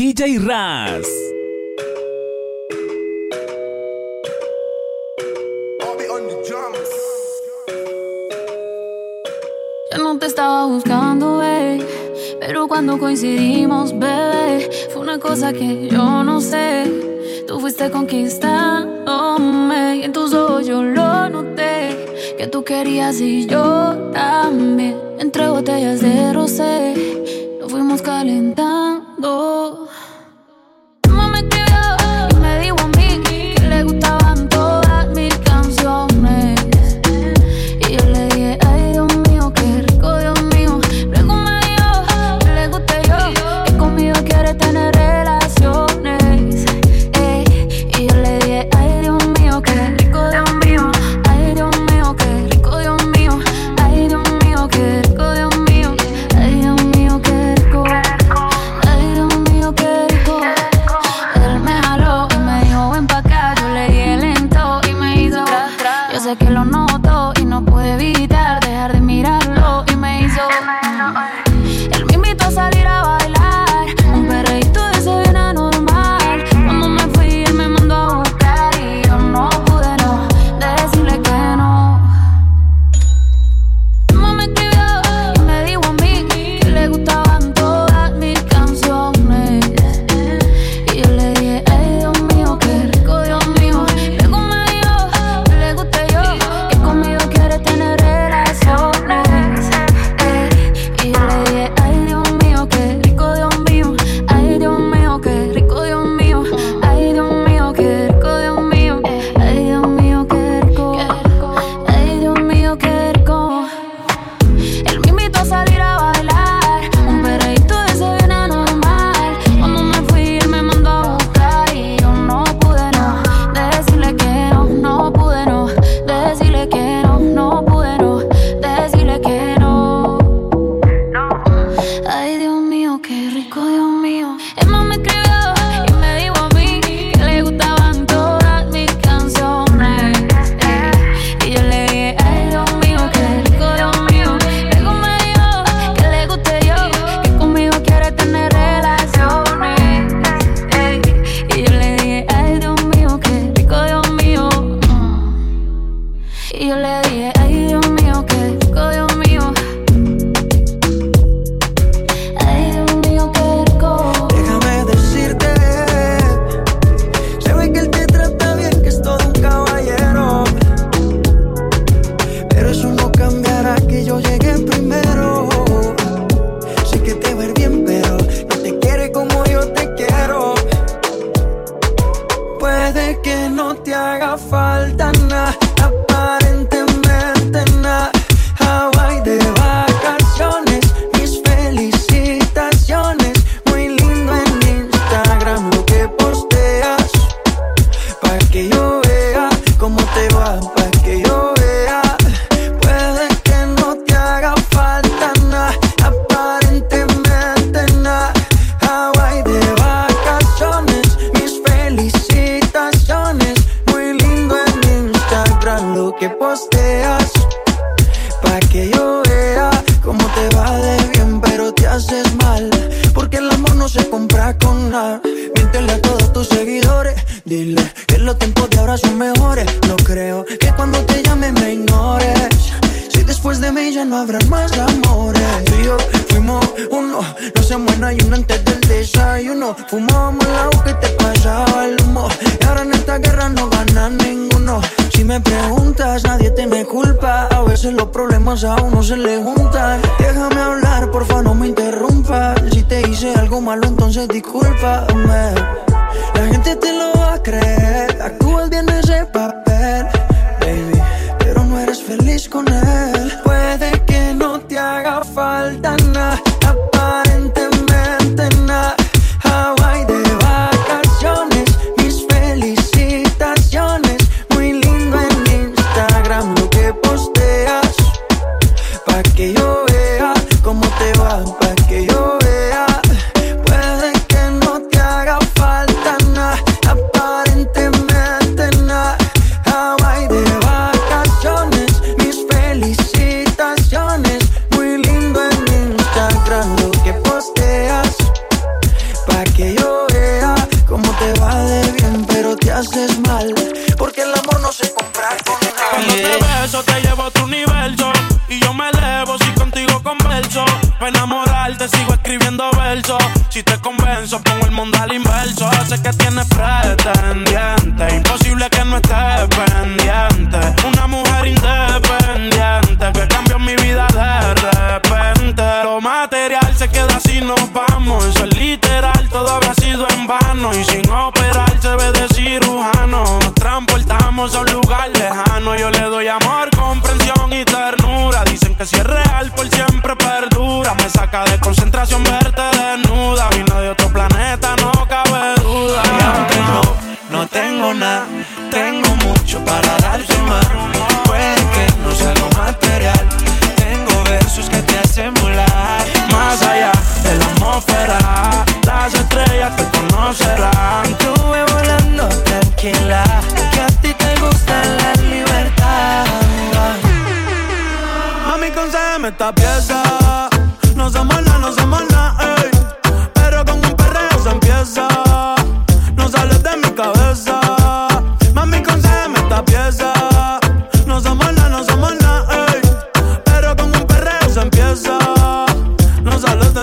DJ Raz. Yo no te estaba buscando, bebé. Pero cuando coincidimos, bebé, fue una cosa que yo no sé. Tú fuiste conquistándome y en tus ojos yo lo noté. Que tú querías y yo también. Entre botellas de rosé, nos fuimos calentando. over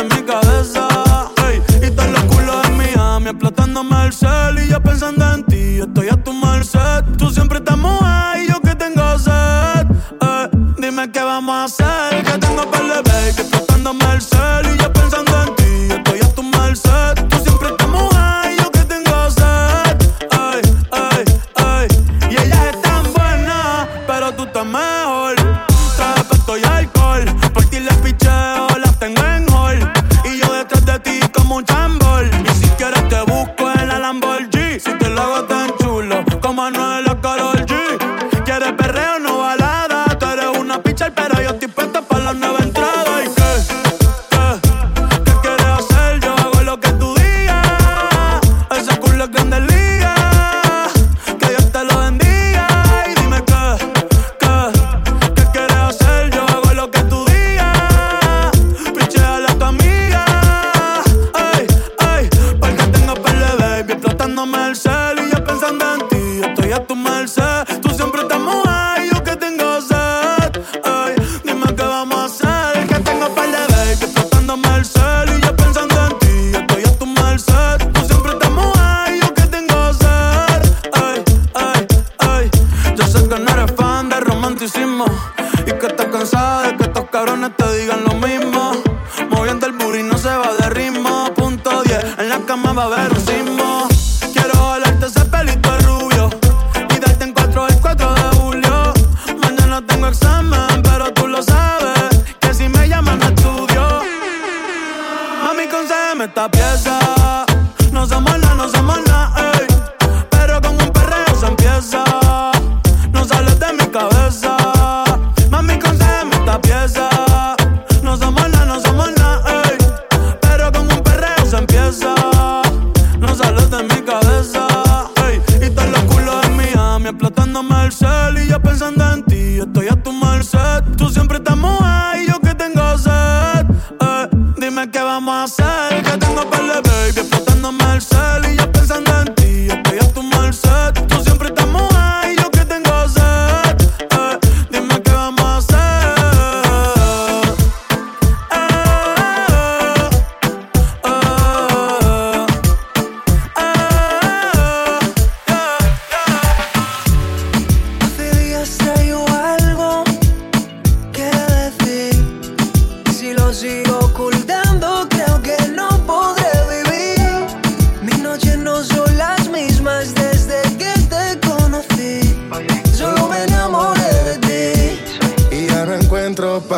en mi cabeza. Ey, y todos los culos en Miami explotándome el cel y yo pensando en ti. Estoy a tu merced, tú siempre estás mojado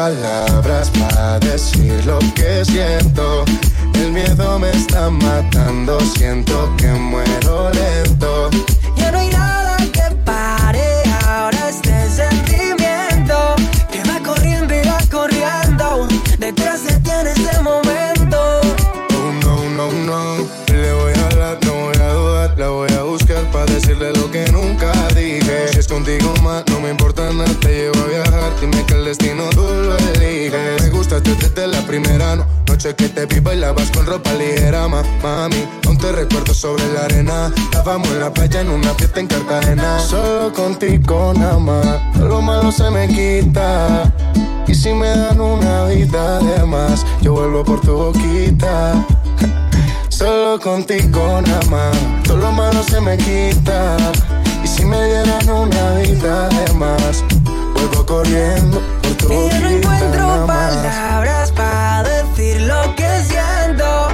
palabras para decir lo que siento. El miedo me está matando, siento que muero lento. Ya no hay nada que pare ahora este sentimiento que va corriendo y va corriendo detrás de ti en este momento. Oh no, no, no, le voy a hablar, no voy a dudar, la voy a buscar para decirle lo que nunca dije. Si es contigo más, no me importa nada Destino tú lo eliges. Me gustaste desde la primera noche que te vi bailabas con ropa ligera, ma, mami. Aún te recuerdo sobre la arena. Estábamos en la playa en una fiesta en Cartagena. Solo contigo nada más, lo malo se me quita. Y si me dan una vida de más, yo vuelvo por tu boquita. Solo contigo nada más, todo lo malo se me quita. Y si me dieran una vida de más, vuelvo corriendo Y no encuentro palabras para decir lo que siento.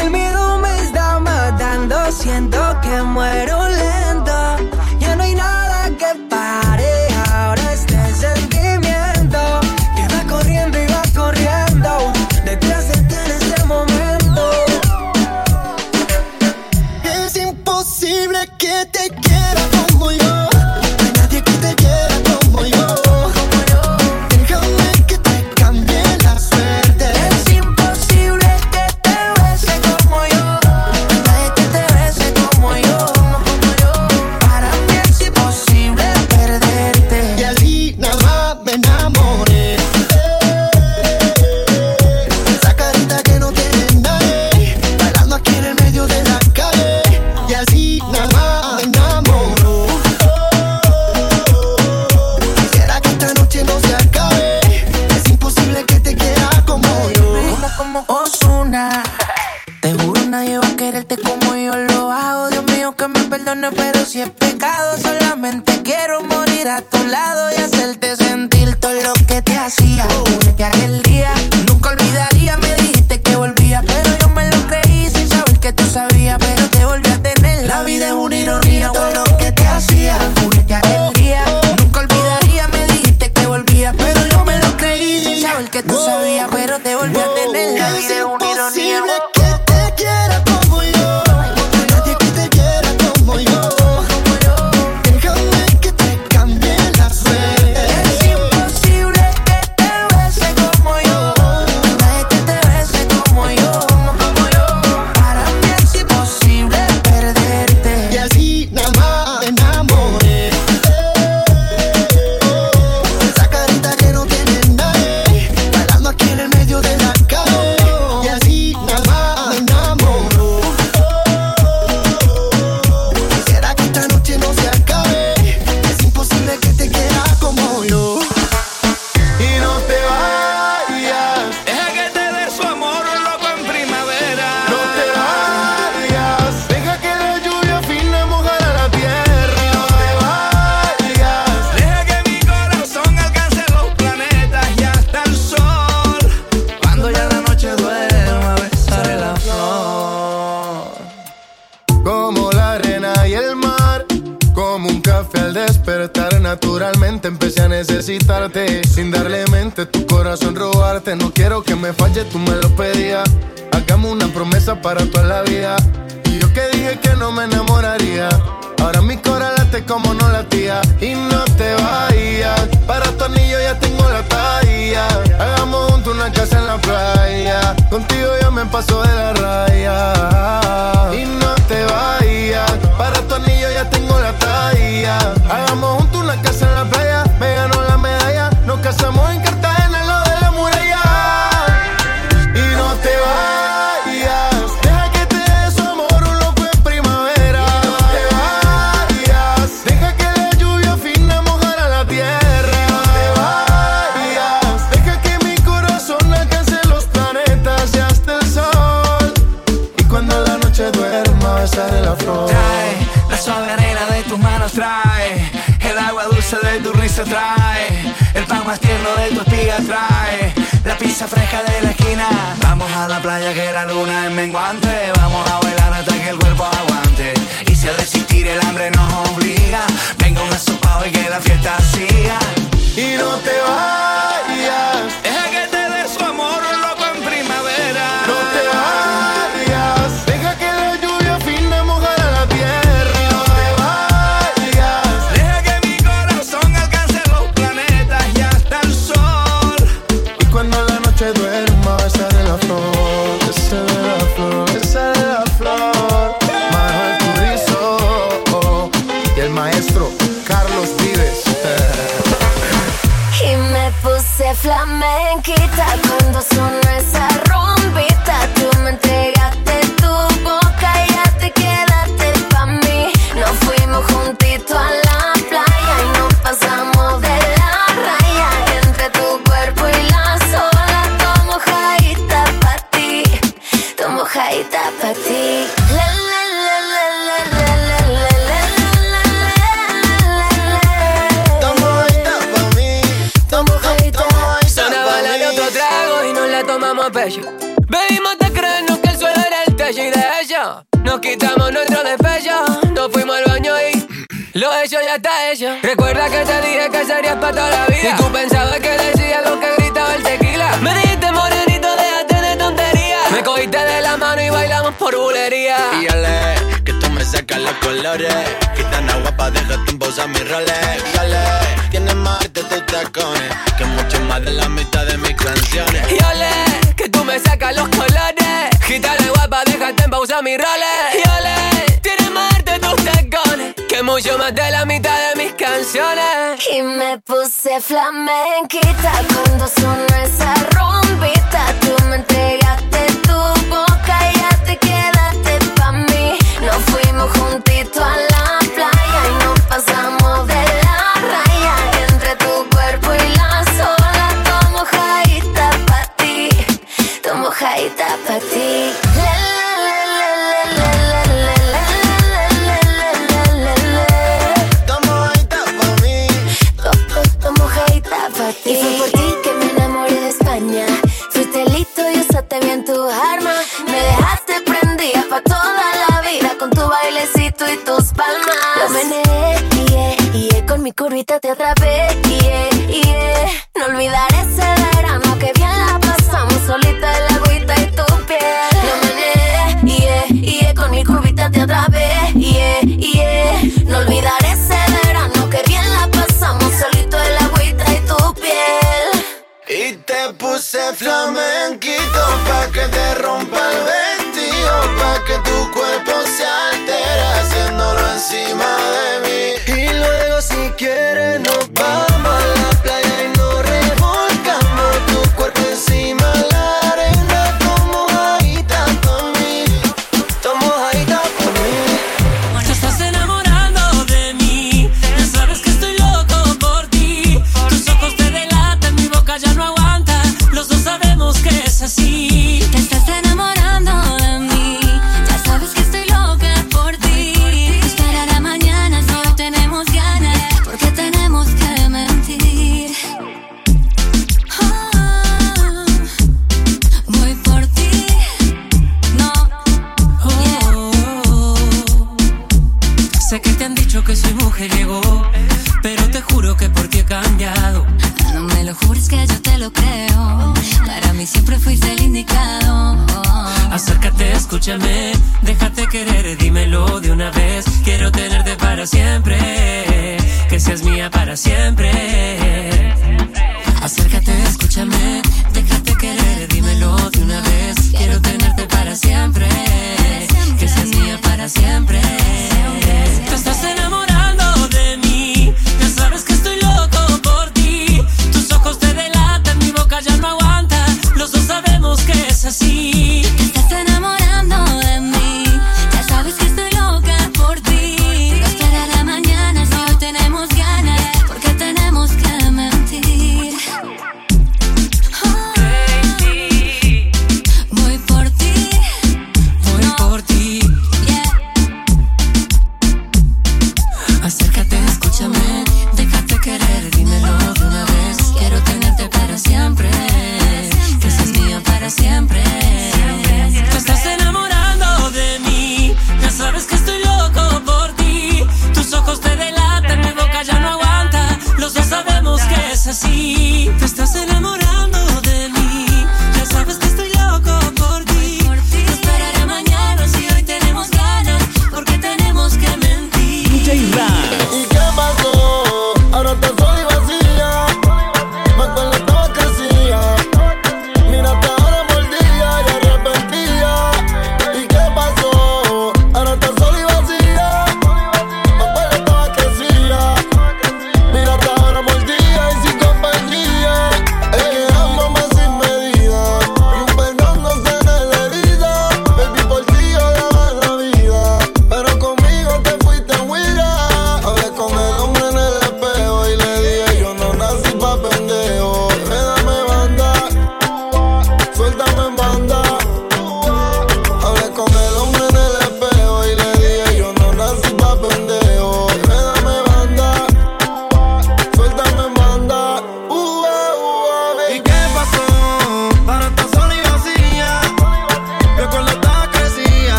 El miedo me está matando, siento que muero Sin darle mente, tu corazón robarte. No quiero que me falle, tú me lo pedías. Hagamos una promesa para toda la vida. Y yo que dije que no me enamoraría. Ahora mi corazón late como no latía. Y no te vayas, para tu ya tengo la talla. Hagamos juntos una casa en la playa. Contigo yo me paso de la raya. Y no te vayas, para tu anillo ya tengo la talla. Hagamos juntos una casa casamos en Cartagena, en lo de la muralla. Y no te vayas, deja que te dé su amor un loco en primavera. No te vayas, deja que la lluvia fina mojara la tierra. No te vayas, deja que mi corazón alcance los planetas y hasta el sol. Y cuando la noche duerma, besaré la flor. Trae la suave arena de tus manos, trae el agua dulce de tu risa, trae luna es menguante, vamos a bailar hasta que el cuerpo aguante. Y si al resistir el hambre nos obliga, venga un asopado y que la fiesta siga. Y no te vayas, colores. Gitana guapa, déjate en pausa mi Rolex. Dale, tienes más de tus tacones que mucho más de la mitad de mis canciones. Y ole, que tú me sacas los colores. Gitana guapa, déjate en pausa mi Rolex. Y ole, tienes más de tus tacones que mucho más de la mitad de mis canciones. Y me puse flamenquita cuando sonó esa rompita. Tú me entregaste tu voz fuimos juntitos a la playa y nos pasamos de la raya. Entre tu cuerpo y la sola, tomo jaita pa' ti, tomo jaita pa' ti.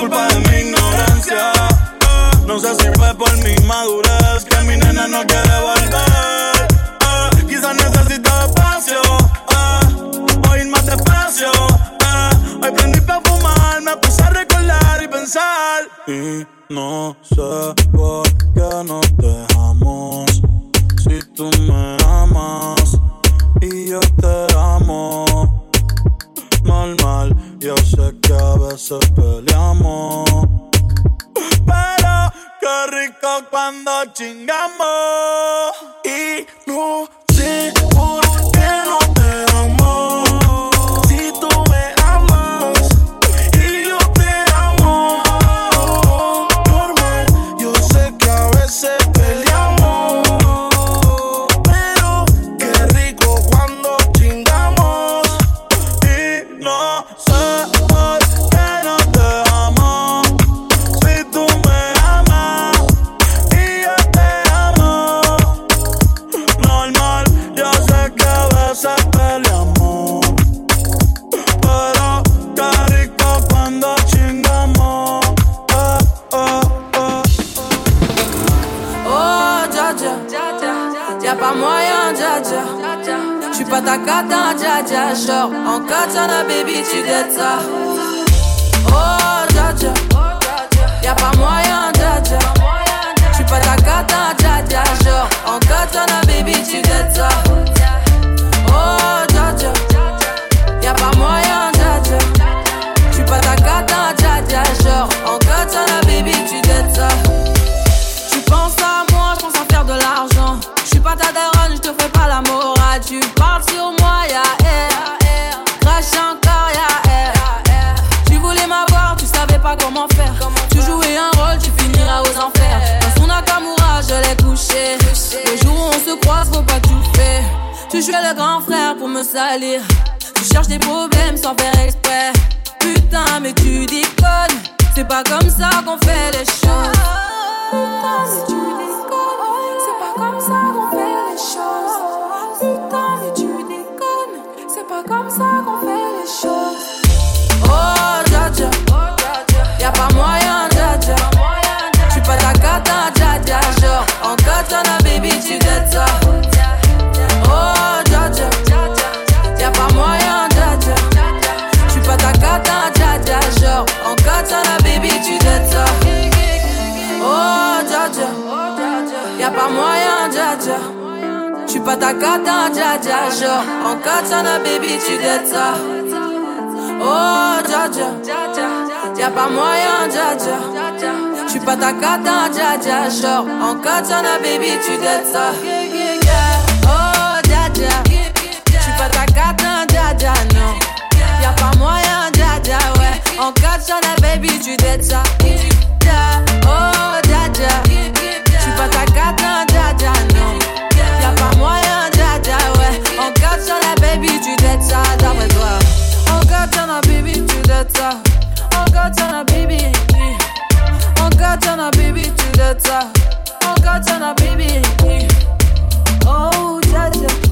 Culpa de mi ignorancia. No sé si fue por mi madurez que mi nena no quiere volver. Quizás necesito espacio, o ir más despacio. Hoy prendí para fumar, me puse a recordar y pensar. Y no sé por qué nos dejamos. Si tú me amas y yo te amo. Normal, yo sé que a veces peleamos. Pero qué rico cuando chingamos. Y no sé por qué no ta daronne, je te fais pas la morale. Tu parles sur moi, ya air. Crash encore, ya air. Tu voulais m'avoir, tu savais pas comment faire. Tu jouais un rôle, tu finiras aux enfers. Dans son Nakamura, je l'ai couché. Le jour où on se croise, faut pas tout faire. Tu jouais le grand frère pour me salir. Tu cherches des problèmes sans faire exprès. Putain, mais tu déconnes. C'est pas comme ça qu'on fait les choses. Putain, mais tu déconnes. C'est pas comme ça qu'on fait les Putain, mais tu déconnes. C'est pas comme ça qu'on fait les choses. Oh, dja dja. Y'a pas moyen, dja dja. J'suis pas ta cata, dja dja. Genre, en katana, baby, tu dettes ça. Oh, dja dja. Y'a pas moyen, dja dja. J'suis pas ta cata, dja dja. Genre, en katana, baby, tu dettes ça. Oh, dja dja. Y'a pas moyen. J'suis pas ta cata, dja dja. Genre, en katana, baby, tu dettes ça. Oh, dja dja. Y'a pas moyen, dja dja. J'suis pas ta cata, dja dja. Genre, en katana, baby, tu dettes ça. Oh, dja dja. J'suis pas ta cata, dja dja, non. Y'a pas moyen, dja ouais. En katana, baby, tu dettes ça. avec toi. Encore Jana baby, tu dettes ça. Encore Jana baby. Encore Jana baby, tu dettes ça. Encore Jana baby. Oh, Jaja.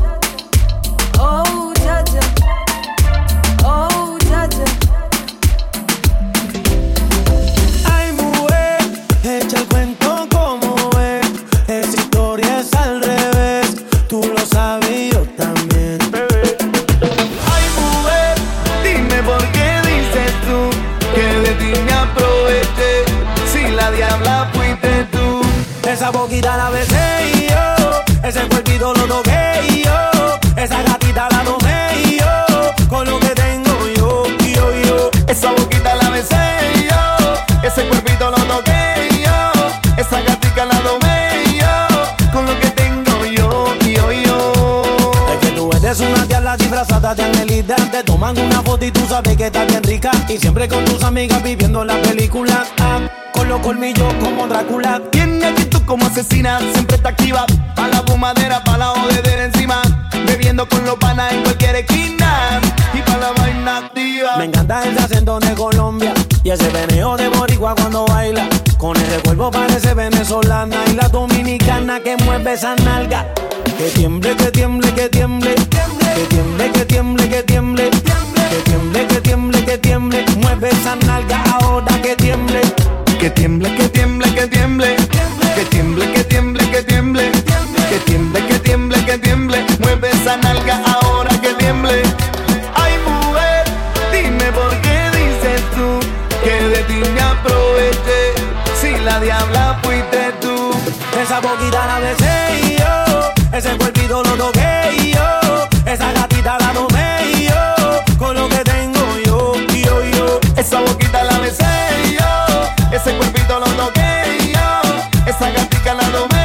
Viviendo la película. Ah, con los colmillos como Drácula. Tiene actitud como asesina, siempre está activa. Pa' la fumadera, pa' la jodedera encima. Bebiendo con los panas en cualquier esquina. Y pa' la vaina activa. Me encanta ese acento de Colombia y ese veneo de boricua cuando baila. Con ese cuerpo parece venezolana y la dominicana que mueve esa nalga. Que tiemble, que tiemble, que tiemble. Que tiemble, que tiemble, que tiemble. Que tiemble, que tiemble, esa nalga ahora que tiemble. tiemble, que tiemble, que tiemble. Que tiemble, que tiemble, que tiemble. Que tiemble, que tiemble, que tiemble. Mueve esa nalga ahora que tiemble. Ay, mujer, dime por qué dices tú que de ti me aproveché. Si la diabla fuiste tú. Esa poquita nave todo lo que yo, esa gatica la domé.